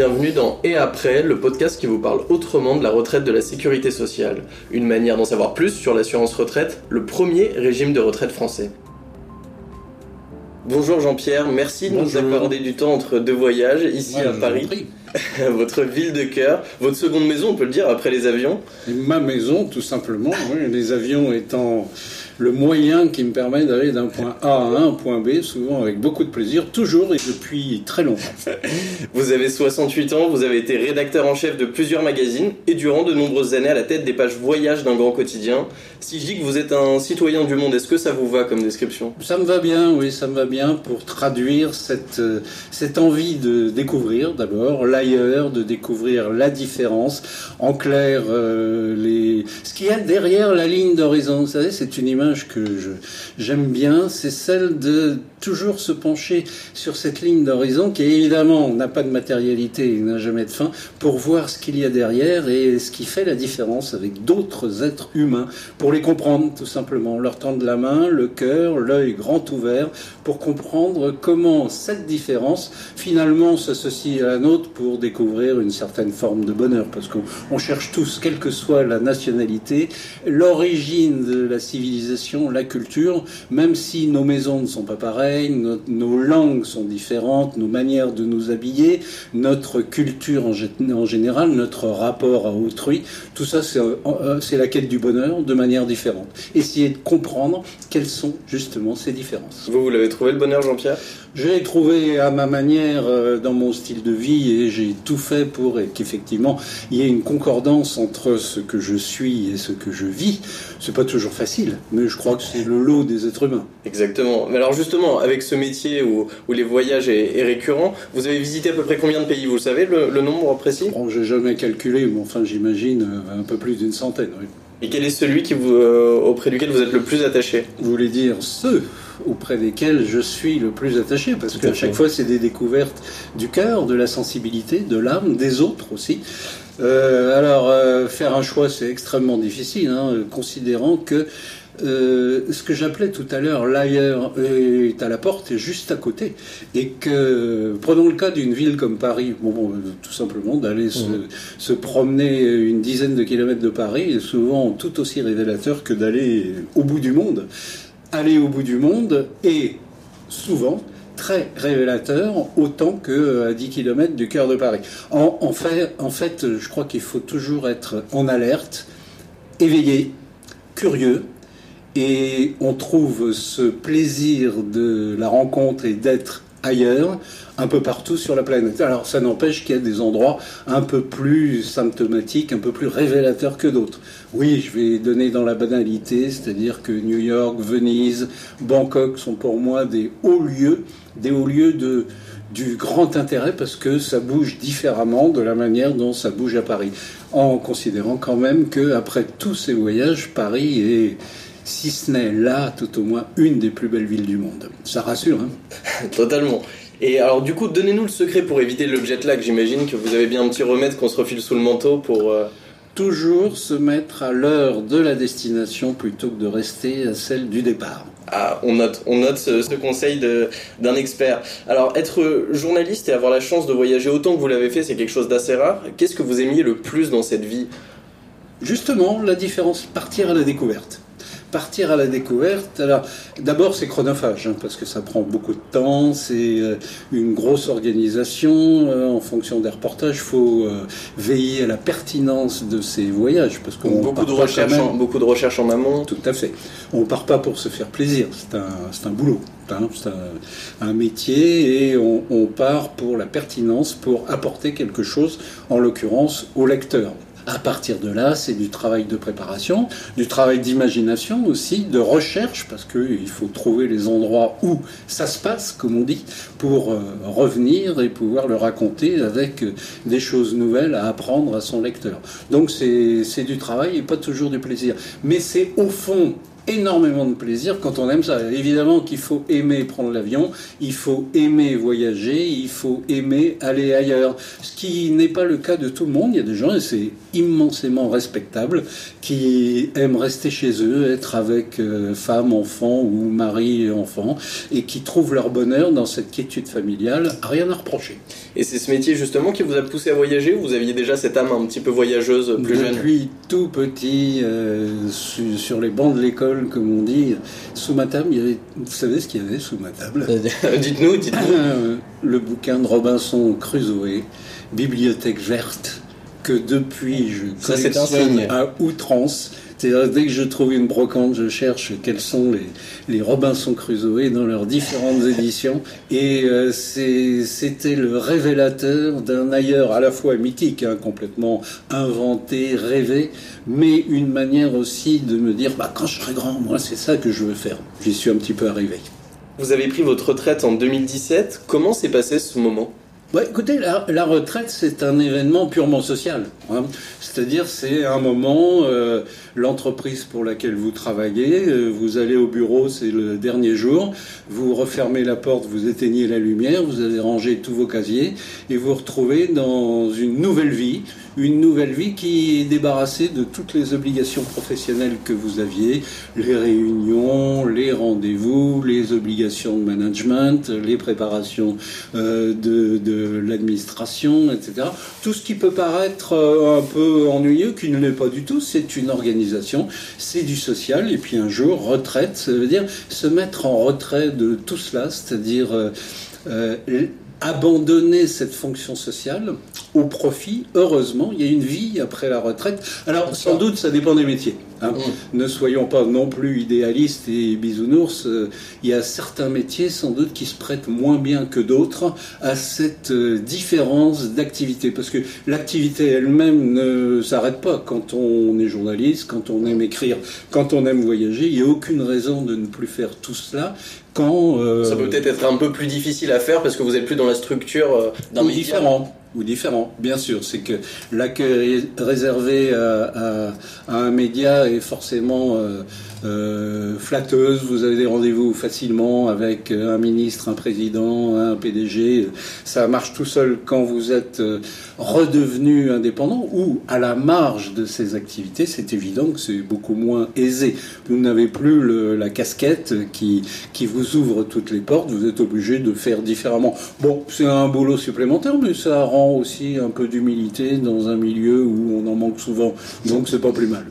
bienvenue dans Et après, le podcast qui vous parle autrement de la retraite de la sécurité sociale. Une manière d'en savoir plus sur l'assurance retraite, le premier régime de retraite français. Bonjour Jean-Pierre, merci de nous accorder du temps entre deux voyages ici à Paris. votre ville de cœur, votre seconde maison, on peut le dire, après les avions. Ma maison, tout simplement, les avions étant le moyen qui me permet d'aller d'un point A à un point B, souvent avec beaucoup de plaisir, toujours et depuis très longtemps. Vous avez 68 ans, vous avez été rédacteur en chef de plusieurs magazines et durant de nombreuses années à la tête des pages voyage d'un grand quotidien. Si je dis que vous êtes un citoyen du monde, est-ce que ça vous va comme description? Ça me va bien, oui, ça me va bien pour traduire cette, euh, cette envie de découvrir d'abord l'ailleurs, de découvrir la différence. En clair, euh, les... ce qu'il y a derrière la ligne d'horizon, c'est une image que j'aime bien, c'est celle de toujours se pencher sur cette ligne d'horizon qui évidemment n'a pas de matérialité n'a jamais de fin pour voir ce qu'il y a derrière et ce qui fait la différence avec d'autres êtres humains pour les comprendre tout simplement, leur tendre la main, le cœur, l'œil grand ouvert pour comprendre comment cette différence finalement s'associe à la nôtre pour découvrir une certaine forme de bonheur parce qu'on cherche tous, quelle que soit la nationalité, l'origine de la civilisation la culture, même si nos maisons ne sont pas pareilles, nos, langues sont différentes, nos manières de nous habiller, notre culture en, général, notre rapport à autrui, tout ça euh, euh, c'est la quête du bonheur de manière différente. Essayer de comprendre quelles sont justement ces différences. Vous, vous l'avez trouvé le bonheur, Jean-Pierre? Je l'ai trouvé à ma manière euh, dans mon style de vie et j'ai tout fait pour qu'effectivement il y ait une concordance entre ce que je suis et ce que je vis. C'est pas toujours facile, mais je crois que c'est le lot des êtres humains. Exactement. Mais alors justement, avec ce métier où, où les voyages est, récurrent, vous avez visité à peu près combien de pays? Vous le savez, le, nombre précis? Bon, J'ai jamais calculé, mais enfin j'imagine euh, un peu plus d'une centaine. Oui. Et quel est celui qui vous, euh, auprès duquel vous êtes le plus attaché? Vous voulez dire ceux auprès desquels je suis le plus attaché, parce qu'à chaque fois, c'est des découvertes du cœur, de la sensibilité, de l'âme, des autres aussi. Euh, alors, euh, faire un choix, c'est extrêmement difficile, hein, considérant que euh, ce que j'appelais tout à l'heure l'ailleurs est à la porte, est juste à côté. Et que, prenons le cas d'une ville comme Paris, bon, tout simplement d'aller se, mmh. se, promener une dizaine de kilomètres de Paris est souvent tout aussi révélateur que d'aller au bout du monde aller au bout du monde est souvent très révélateur, autant que à 10 km du cœur de Paris. En, fait, en fait, je crois qu'il faut toujours être en alerte, éveillé, curieux, et on trouve ce plaisir de la rencontre et d'être ailleurs, un peu partout sur la planète. Alors ça n'empêche qu'il y a des endroits un peu plus symptomatiques, un peu plus révélateurs que d'autres. Oui, je vais donner dans la banalité, c'est-à-dire que New York, Venise, Bangkok sont pour moi des hauts lieux, des hauts lieux de, du grand intérêt parce que ça bouge différemment de la manière dont ça bouge à Paris. En considérant quand même que après tous ces voyages, Paris est si ce n'est là, tout au moins, une des plus belles villes du monde. Ça rassure, hein Totalement. Et alors, du coup, donnez-nous le secret pour éviter le jet lag. J'imagine que vous avez bien un petit remède qu'on se refile sous le manteau pour. Euh, Toujours se mettre à l'heure de la destination plutôt que de rester à celle du départ. Ah, on note, on note ce, conseil d'un expert. Alors, être journaliste et avoir la chance de voyager autant que vous l'avez fait, c'est quelque chose d'assez rare. Qu'est-ce que vous aimiez le plus dans cette vie? Justement, la différence, partir à la découverte partir à la découverte. Alors, d'abord, c'est chronophage, hein, parce que ça prend beaucoup de temps, c'est euh, une grosse organisation. Euh, en fonction des reportages, il faut euh, veiller à la pertinence de ces voyages. Parce qu'on beaucoup, de recherche en, beaucoup de recherche en amont. Tout à fait. On ne part pas pour se faire plaisir, c'est un, un boulot. Hein, c'est un, métier et on, on part pour la pertinence, pour apporter quelque chose, en l'occurrence au lecteur. À partir de là, c'est du travail de préparation, du travail d'imagination aussi, de recherche, parce qu'il faut trouver les endroits où ça se passe, comme on dit, pour euh, revenir et pouvoir le raconter avec euh, des choses nouvelles à apprendre à son lecteur. Donc c'est du travail et pas toujours du plaisir. Mais c'est au fond énormément de plaisir quand on aime ça. Évidemment qu'il faut aimer prendre l'avion, il faut aimer voyager, il faut aimer aller ailleurs. Ce qui n'est pas le cas de tout le monde. Il y a des gens, et c'est immensément respectable, qui aiment rester chez eux, être avec euh, femme, enfant ou mari et enfant, et qui trouvent leur bonheur dans cette quiétude familiale. Rien à reprocher. Et c'est ce métier justement qui vous a poussé à voyager ou vous aviez déjà cette âme un petit peu voyageuse plus jeune? Depuis tout petit, euh, sur les bancs de l'école, comme on dit. Sous ma table, il y avait, vous savez ce qu'il y avait sous ma table? Dites-nous, dites-nous. Le bouquin de Robinson Crusoe, Bibliothèque verte, que depuis je collectionne à outrance dès que je trouve une brocante, je cherche quels sont les, les Robinson Crusoe dans leurs différentes éditions. Et euh, c'était le révélateur d'un ailleurs à la fois mythique, hein, complètement inventé, rêvé, mais une manière aussi de me dire, bah, quand je serai grand, moi, c'est ça que je veux faire. J'y suis un petit peu arrivé. Vous avez pris votre retraite en 2017. Comment s'est passé ce moment? Ouais, écoutez, la, retraite, c'est un événement purement social. Hein. C'est-à-dire, c'est un moment, euh, l'entreprise pour laquelle vous travaillez, euh, vous allez au bureau, c'est le dernier jour, vous refermez la porte, vous éteignez la lumière, vous avez rangé tous vos casiers, et vous retrouvez dans une nouvelle vie, une nouvelle vie qui est débarrassée de toutes les obligations professionnelles que vous aviez, les réunions, les rendez-vous, les obligations de management, les préparations euh, de, de l'administration, etc. Tout ce qui peut paraître euh, un peu ennuyeux, qui ne l'est pas du tout, c'est une organisation, c'est du social, et puis un jour, retraite, ça veut dire se mettre en retrait de tout cela, c'est-à-dire... Euh, abandonner cette fonction sociale au profit, heureusement, il y a une vie après la retraite. Alors, sans doute, ça dépend des métiers. Hein. Ne soyons pas non plus idéalistes et bisounours. Il y a certains métiers, sans doute, qui se prêtent moins bien que d'autres à cette euh, différence d'activité. Parce que l'activité elle-même ne s'arrête pas. Quand on est journaliste, quand on aime écrire, quand on aime voyager, il n'y a aucune raison de ne plus faire tout cela. Quand, euh, Ça peut peut-être être un peu plus difficile à faire parce que vous êtes plus dans la structure d'un média. différent ou différent, bien sûr. C'est que l'accueil réservé à, un média est forcément euh, euh, flatteuse. Vous avez des rendez-vous facilement avec un ministre, un président, un PDG. Ça marche tout seul quand vous êtes euh, redevenu indépendant ou à la marge de ces activités. C'est évident que c'est beaucoup moins aisé. Vous n'avez plus le, la casquette qui, qui vous ouvre toutes les portes. Vous êtes obligé de faire différemment. Bon, c'est un boulot supplémentaire, mais ça rend aussi un peu d'humilité dans un milieu où on en manque souvent. Donc c'est pas plus mal.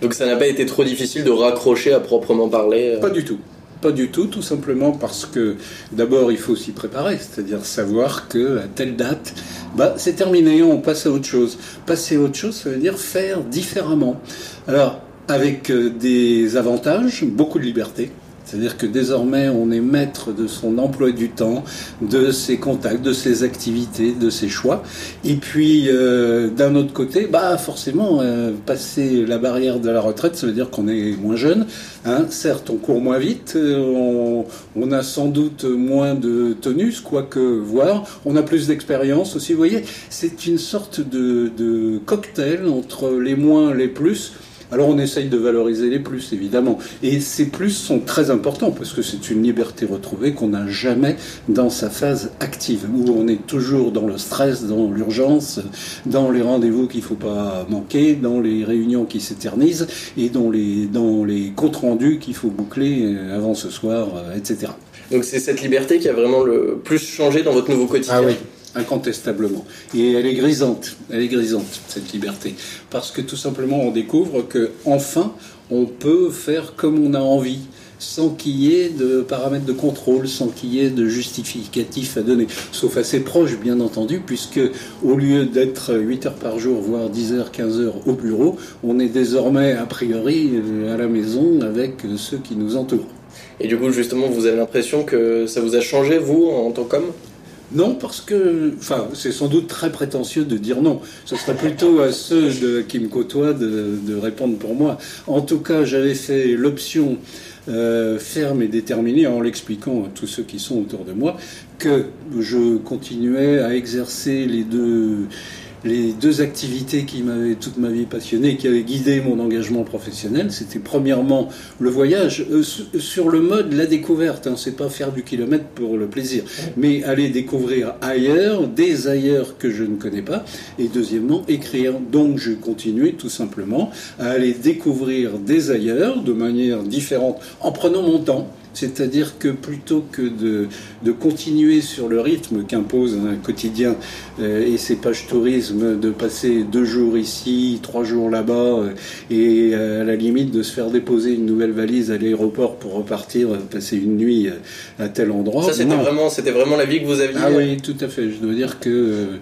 Donc ça n'a pas été trop difficile de raccrocher à proprement parler euh. Pas du tout. Pas du tout, tout simplement parce que d'abord il faut s'y préparer, c'est-à-dire savoir que à telle date, bah, c'est terminé, on passe à autre chose. Passer à autre chose, ça veut dire faire différemment. Alors, avec euh, des avantages, beaucoup de liberté, c'est-à-dire que désormais, on est maître de son emploi du temps, de ses contacts, de ses activités, de ses choix. Et puis, euh, d'un autre côté, bah forcément, euh, passer la barrière de la retraite, ça veut dire qu'on est moins jeune. Hein. Certes, on court moins vite, on, on, a sans doute moins de tonus, quoique voir. On a plus d'expérience aussi. Vous voyez, c'est une sorte de, de cocktail entre les moins, les plus alors on essaye de valoriser les plus, évidemment. Et ces plus sont très importants parce que c'est une liberté retrouvée qu'on n'a jamais dans sa phase active, où on est toujours dans le stress, dans l'urgence, dans les rendez-vous qu'il ne faut pas manquer, dans les réunions qui s'éternisent et dans les, dans les comptes rendus qu'il faut boucler euh, avant ce soir, euh, etc. Donc c'est cette liberté qui a vraiment le plus changé dans votre nouveau quotidien? Ah oui incontestablement. Et elle est grisante, cette liberté. Parce que tout simplement, on découvre que enfin, on peut faire comme on a envie sans qu'il y ait de paramètres de contrôle, sans qu'il y ait de justificatif à donner, sauf assez proche bien entendu, puisque au lieu d'être 8 heures par jour, voire 10 heures, 15 heures au bureau, on est désormais a priori euh, à la maison avec ceux qui nous entourent. Et du coup, justement, vous avez l'impression que ça vous a changé, vous, en tant qu'homme? Non, parce que, enfin, c'est sans doute très prétentieux de dire non. Ce serait plutôt à ceux qui me côtoient de, répondre pour moi. En tout cas, j'avais fait l'option euh, ferme et déterminée en l'expliquant à tous ceux qui sont autour de moi que je continuais à exercer les deux les deux activités qui m'avaient toute ma vie passionné, qui avaient guidé mon engagement professionnel, c'était premièrement le voyage euh, sur le mode la découverte. Hein, c'est pas faire du kilomètre pour le plaisir, mais aller découvrir ailleurs, des ailleurs que je ne connais pas. Et deuxièmement, écrire. Donc, je continuais tout simplement à aller découvrir des ailleurs de manière différente, en prenant mon temps c'est-à-dire que plutôt que de, de, continuer sur le rythme qu'impose un quotidien euh, et ses pages tourisme, de passer deux jours ici, trois jours là-bas, euh, et euh, à la limite de se faire déposer une nouvelle valise à l'aéroport pour repartir passer une nuit à tel endroit. Ça, c'était vraiment, c'était vraiment la vie que vous aviez. Ah oui, tout à fait. Je dois dire que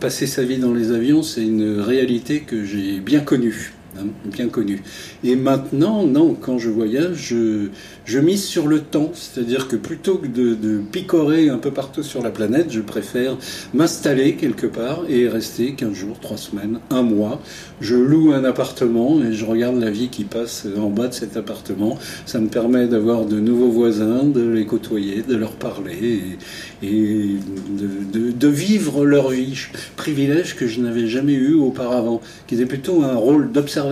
passer sa vie dans les avions, c'est une réalité que j'ai bien connue. Hein, bien connu. Et maintenant, non, quand je voyage, je, je mise sur le temps, c'est-à-dire que plutôt que de, picorer un peu partout sur la planète, je préfère m'installer quelque part et rester 15 jours, 3 semaines, un mois. Je loue un appartement et je regarde la vie qui passe en bas de cet appartement. Ça me permet d'avoir de nouveaux voisins, de les côtoyer, de leur parler et de, vivre leur vie. Privilège que je n'avais jamais eu auparavant, qui était plutôt un rôle d'observation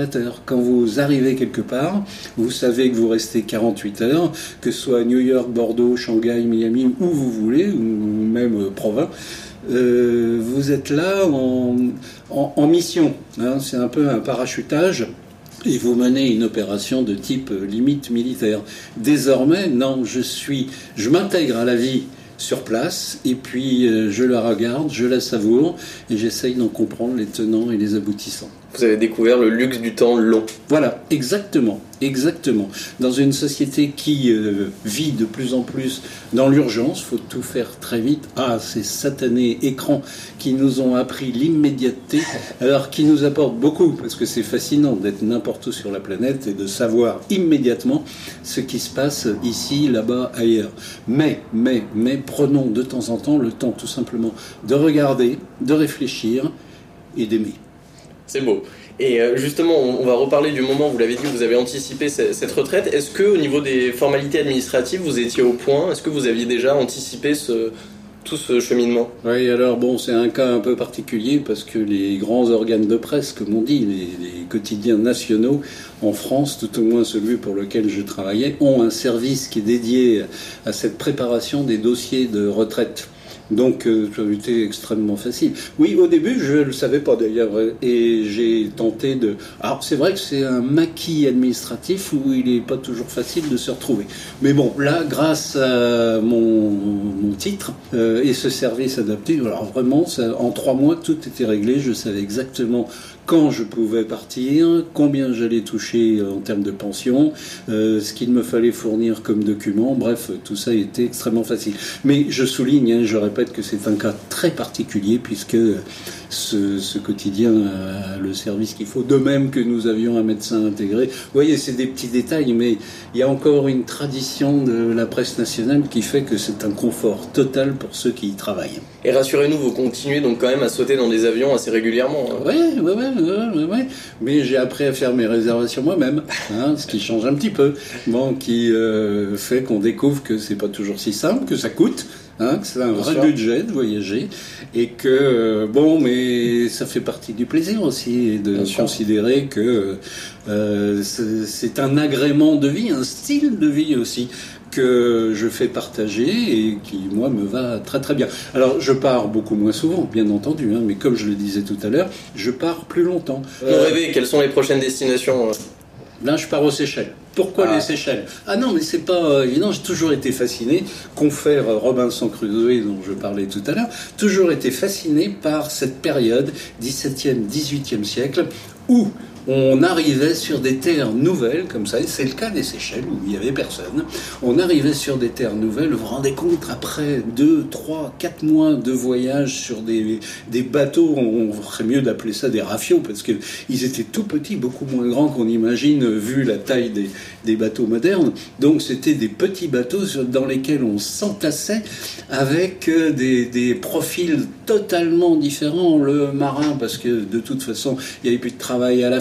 quand vous arrivez quelque part, vous savez que vous restez 48 heures, que ce soit New York, Bordeaux, Shanghai, Miami, où vous voulez, ou même euh, province. Euh, vous êtes là en, mission. Hein. c'est un peu un parachutage. Et vous menez une opération de type euh, limite militaire. Désormais, non, je suis, je m'intègre à la vie sur place et puis je la regarde, je la savoure et j'essaye d'en comprendre les tenants et les aboutissants. Vous avez découvert le luxe du temps long. Voilà, exactement, exactement. Dans une société qui euh, vit de plus en plus dans l'urgence, faut tout faire très vite. Ah, ces satanés écrans qui nous ont appris l'immédiateté, alors qui nous apportent beaucoup, parce que c'est fascinant d'être n'importe où sur la planète et de savoir immédiatement ce qui se passe ici, là-bas, ailleurs. Mais, mais, mais, prenons de temps en temps le temps tout simplement de regarder, de réfléchir et d'aimer. C'est beau. Et euh, justement, on va reparler du moment, vous l'avez dit, vous avez anticipé cette retraite. Est-ce que au niveau des formalités administratives, vous étiez au point? Est-ce que vous aviez déjà anticipé tout ce cheminement? Oui, alors bon, c'est un cas un peu particulier parce que les grands organes de presse, comme on dit, les, les, quotidiens nationaux en France, tout au moins celui pour lequel je travaillais, ont un service qui est dédié à cette préparation des dossiers de retraite. Donc euh, ça a été extrêmement facile. Oui, au début, je ne le savais pas d'ailleurs, et j'ai tenté de... Alors c'est vrai que c'est un maquis administratif où il n'est pas toujours facile de se retrouver. Mais bon, là, grâce à mon, mon titre euh, et ce service adapté, alors vraiment, ça, en trois mois, tout était réglé. Je savais exactement quand je pouvais partir, combien j'allais toucher euh, en termes de pension, euh, ce qu'il me fallait fournir comme document, bref, tout ça était extrêmement facile. Mais je souligne, hein, je répète que c'est un cas très particulier puisque ce, quotidien a le service qu'il faut, de même que nous avions un médecin intégré. Vous voyez, c'est des petits détails, mais il y a encore une tradition de la presse nationale qui fait que c'est un confort total pour ceux qui y travaillent. Et rassurez-nous, vous continuez donc quand même à sauter dans des avions assez régulièrement. Oui, oui, oui, oui, mais j'ai appris à faire mes réservations moi-même, hein, ce qui change un petit peu, bon, qui euh, fait qu'on découvre que c'est pas toujours si simple, que ça coûte, Hein, que c'est un vrai budget de voyager et que euh, bon, mais ça fait partie du plaisir aussi de considérer que euh, c'est un agrément de vie, un style de vie aussi que je fais partager et qui, moi, me va très très bien. Alors, je pars beaucoup moins souvent, bien entendu, hein, mais comme je le disais tout à l'heure, je pars plus longtemps. Vous rêvez, quelles sont les prochaines destinations? Là, je pars aux Seychelles. Pourquoi ah. les Seychelles Ah non, mais c'est pas euh, évident. J'ai toujours été fasciné, confère Robinson Crusoe dont je parlais tout à l'heure, toujours été fasciné par cette période 17e, 18e siècle où on arrivait sur des terres nouvelles, comme ça, et c'est le cas des Seychelles, où il n'y avait personne. On arrivait sur des terres nouvelles, vous vous rendez compte, après 2, 3, 4 mois de voyage sur des, bateaux, on ferait mieux d'appeler ça des rafiaux, parce qu'ils étaient tout petits, beaucoup moins grands qu'on imagine, vu la taille des, bateaux modernes. Donc c'était des petits bateaux dans lesquels on s'entassait avec euh, des, profils totalement différents. Le marin, parce que de toute façon, il n'y avait plus de travail à la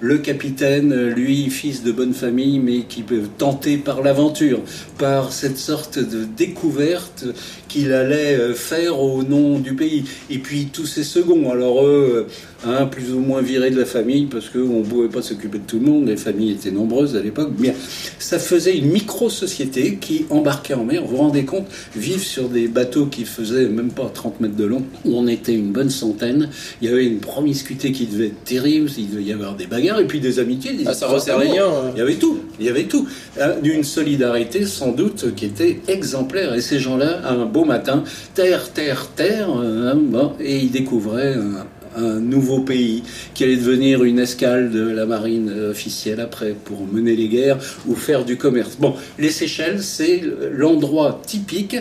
Le capitaine, lui, fils de bonne famille, mais qui peut tenter par l'aventure, par cette sorte de découverte qu'il allait euh, faire au nom du pays. Et puis tous ces seconds, alors eux, hein, plus ou moins virés de la famille, parce qu'on ne pouvait pas s'occuper de tout le monde, les familles étaient nombreuses à l'époque, bien ça faisait une micro-société qui embarquait en mer, vous vous rendez compte, vivre sur des bateaux qui faisaient même pas 30 mètres de long, où on était une bonne centaine, il y avait une promiscuité qui devait être terrible, il devait y avoir des bagarres, et puis des amitiés, des ah, ça resserre les liens. Il y avait tout, il y avait tout. Hein, d'une solidarité sans doute qui était exemplaire, et ces gens-là, un beau matin, terre, terre, terre, euh, bon, et ils découvraient un, nouveau pays qui allait devenir une escale de la marine officielle après pour mener les guerres ou faire du commerce. Bon, les Seychelles, c'est l'endroit typique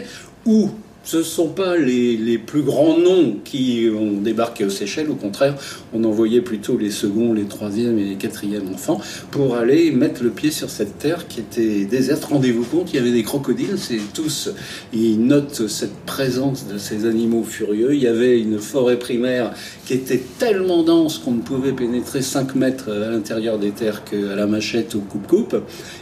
où ce ne sont pas les, plus grands noms qui ont débarqué aux Seychelles, au contraire, on envoyait plutôt les seconds, les troisièmes et les quatrièmes enfants pour aller mettre le pied sur cette terre qui était déserte. Rendez-vous compte, il y avait des crocodiles, c'est tous, ils notent cette présence de ces animaux furieux. Il y avait une forêt primaire qui était tellement dense qu'on ne pouvait pénétrer 5 mètres à l'intérieur des terres qu'à la machette ou coupe-coupe.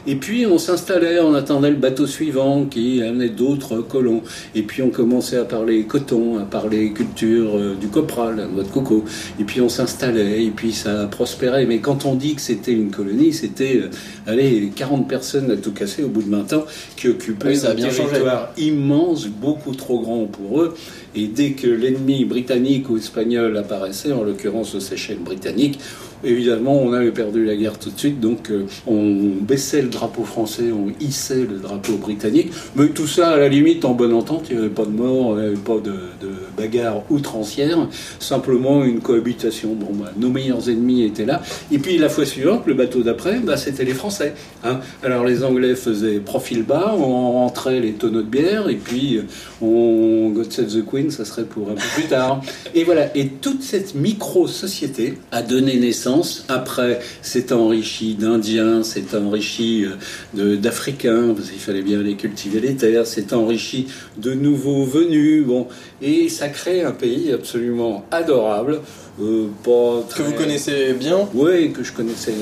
Et puis on s'installait, on attendait le bateau suivant qui amenait d'autres colons. Et puis on commençait à parler coton, à parler culture euh, du copral, la noix de coco. Et puis on s'installait, et puis ça prospérait. Mais quand on dit que c'était une colonie, c'était, euh, allez, 40 personnes à tout casser au bout de 20 ans qui occupaient un territoire immense, beaucoup trop grand pour eux. Et dès que l'ennemi britannique ou espagnol apparaissait, en l'occurrence aux Seychelles britanniques, évidemment, on avait perdu la guerre tout de suite, donc euh, on baissait le drapeau français, on hissait le drapeau britannique. Mais tout ça, à la limite, en bonne entente, il n'y avait pas de mort, il n'y avait pas de, bagarre outrancière, simplement une cohabitation. Bon, bah, nos meilleurs ennemis étaient là. Et puis la fois suivante, le bateau d'après, bah, c'était les Français. Hein. Alors les Anglais faisaient profil bas, on rentrait les tonneaux de bière, et puis on God Save the Queen, ça serait pour un peu plus tard. Et voilà, et toute cette micro-société a donné naissance après, c'est enrichi d'Indiens, c'est enrichi euh, d'Africains, parce qu'il fallait bien aller cultiver les terres, c'est enrichi de nouveaux venus, bon, et ça crée un pays absolument adorable euh, pas Que vous connaissez bien Oui, que je connaissais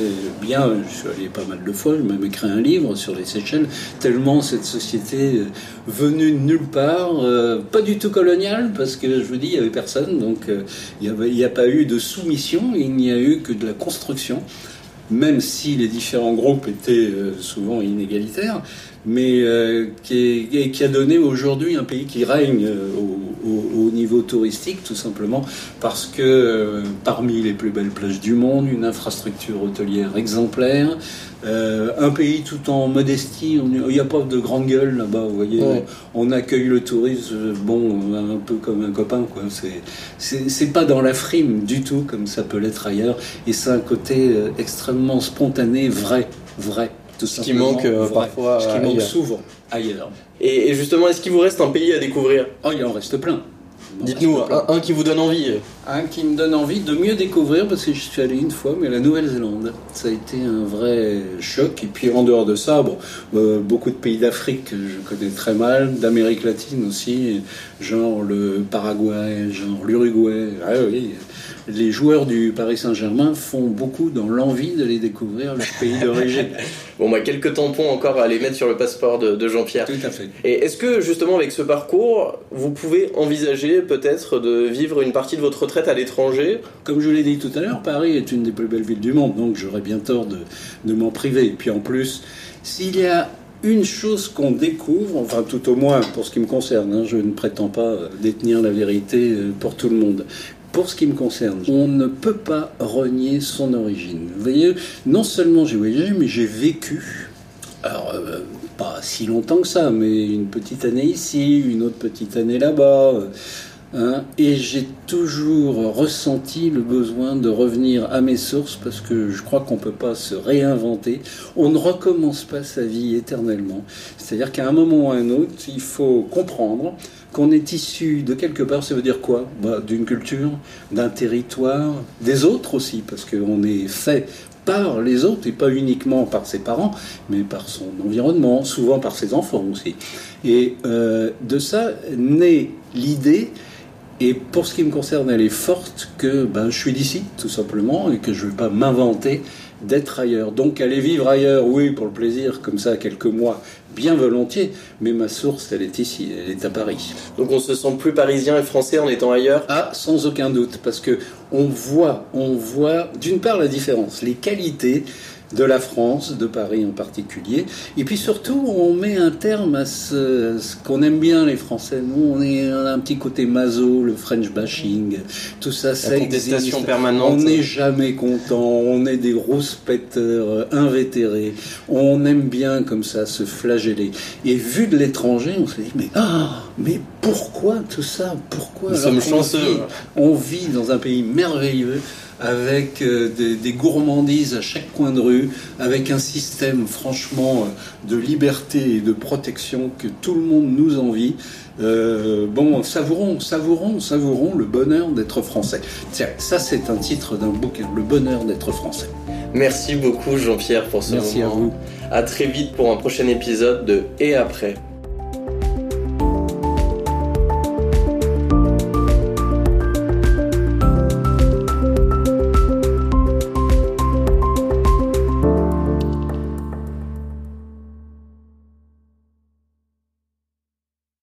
bien. Je suis allé pas mal de fois. J'ai même écrit un livre sur les Seychelles. Tellement cette société euh, venue de nulle part, euh, pas du tout coloniale, parce que je vous dis, il n'y avait personne. Donc il n'y a, pas eu de soumission, il n'y a eu que de la construction. Même si les différents groupes étaient souvent inégalitaires, mais qui, qui, a donné aujourd'hui un pays qui règne au au, niveau touristique, tout simplement parce que euh, parmi les plus belles plages du monde, une infrastructure hôtelière exemplaire, euh, un pays tout en modestie, il n'y a pas de grande gueule là-bas, vous voyez, on accueille le tourisme, bon, un peu comme un copain, quoi. C'est pas dans la frime du tout comme ça peut l'être ailleurs, et c'est un côté euh, extrêmement spontané, vrai, vrai. Tout ce qui manque parfois. Ce qui manque souvent ailleurs. Et, justement, est-ce qu'il vous reste un pays à découvrir? Oh, il en reste plein. Dites-nous un, qui vous donne envie. Un qui me donne envie de mieux découvrir parce que je suis allé une fois, mais la Nouvelle-Zélande. Ça a été un vrai choc. Et puis en dehors de ça, bon, euh, beaucoup de pays d'Afrique que je connais très mal, d'Amérique latine aussi, genre le Paraguay, genre l'Uruguay. Ah oui, les joueurs du Paris Saint-Germain font beaucoup dans l'envie de les découvrir, leur pays d'origine. bon, bah, quelques tampons encore à les mettre sur le passeport de, Jean-Pierre. Tout à fait. Et est-ce que, justement, avec ce parcours, vous pouvez envisager peut-être de vivre une partie de votre retraite à l'étranger Comme je l'ai dit tout à l'heure, Paris est une des plus belles villes du monde, donc j'aurais bien tort de, m'en priver. Et puis en plus, s'il y a une chose qu'on découvre, enfin tout au moins pour ce qui me concerne, hein, je ne prétends pas détenir la vérité euh, pour tout le monde, pour ce qui me concerne, on ne peut pas renier son origine. Vous voyez, non seulement j'ai voyagé, mais j'ai vécu. Alors, euh, pas si longtemps que ça, mais une petite année ici, une autre petite année là-bas. Hein, et j'ai toujours ressenti le besoin de revenir à mes sources parce que je crois qu'on ne peut pas se réinventer. On ne recommence pas sa vie éternellement. C'est-à-dire qu'à un moment ou à un autre, il faut comprendre qu'on est issu de quelque part, ça veut dire quoi? Bah, D'une culture, d'un territoire, des autres aussi, parce qu'on est fait par les autres et pas uniquement par ses parents, mais par son environnement, souvent par ses enfants aussi. Et euh, de ça naît l'idée Et pour ce qui me concerne, elle est forte que ben, je suis d'ici, tout simplement, et que je ne vais pas m'inventer d'être ailleurs. Donc aller vivre ailleurs, oui, pour le plaisir, comme ça, quelques mois, bien volontiers, mais ma source, elle est ici, elle est à Paris. Donc on se sent plus parisien et français en étant ailleurs? Ah, sans aucun doute, parce que on voit, on voit d'une part la différence, les qualités de la France, de Paris en particulier. Et puis surtout, on met un terme à ce, qu'on aime bien les Français. Nous, on, est, a un petit côté maso, le French bashing, tout ça, ça existe. permanente. On n'est jamais content, on est des rouspéteurs invétérés. On aime bien comme ça se flageller. Et vu de l'étranger, on se dit mais ah, mais pourquoi tout ça? Pourquoi Nous sommes chanceux. on vit dans un pays merveilleux avec euh, des, gourmandises à chaque coin de rue, avec un système franchement euh, de liberté et de protection que tout le monde nous envie. Euh, bon, savourons, savourons, savourons le bonheur d'être français. Tiens, ça c'est un titre d'un bouquin, Le bonheur d'être français. Merci beaucoup Jean-Pierre pour ce Merci moment. Merci à vous. À très vite pour un prochain épisode de Et après.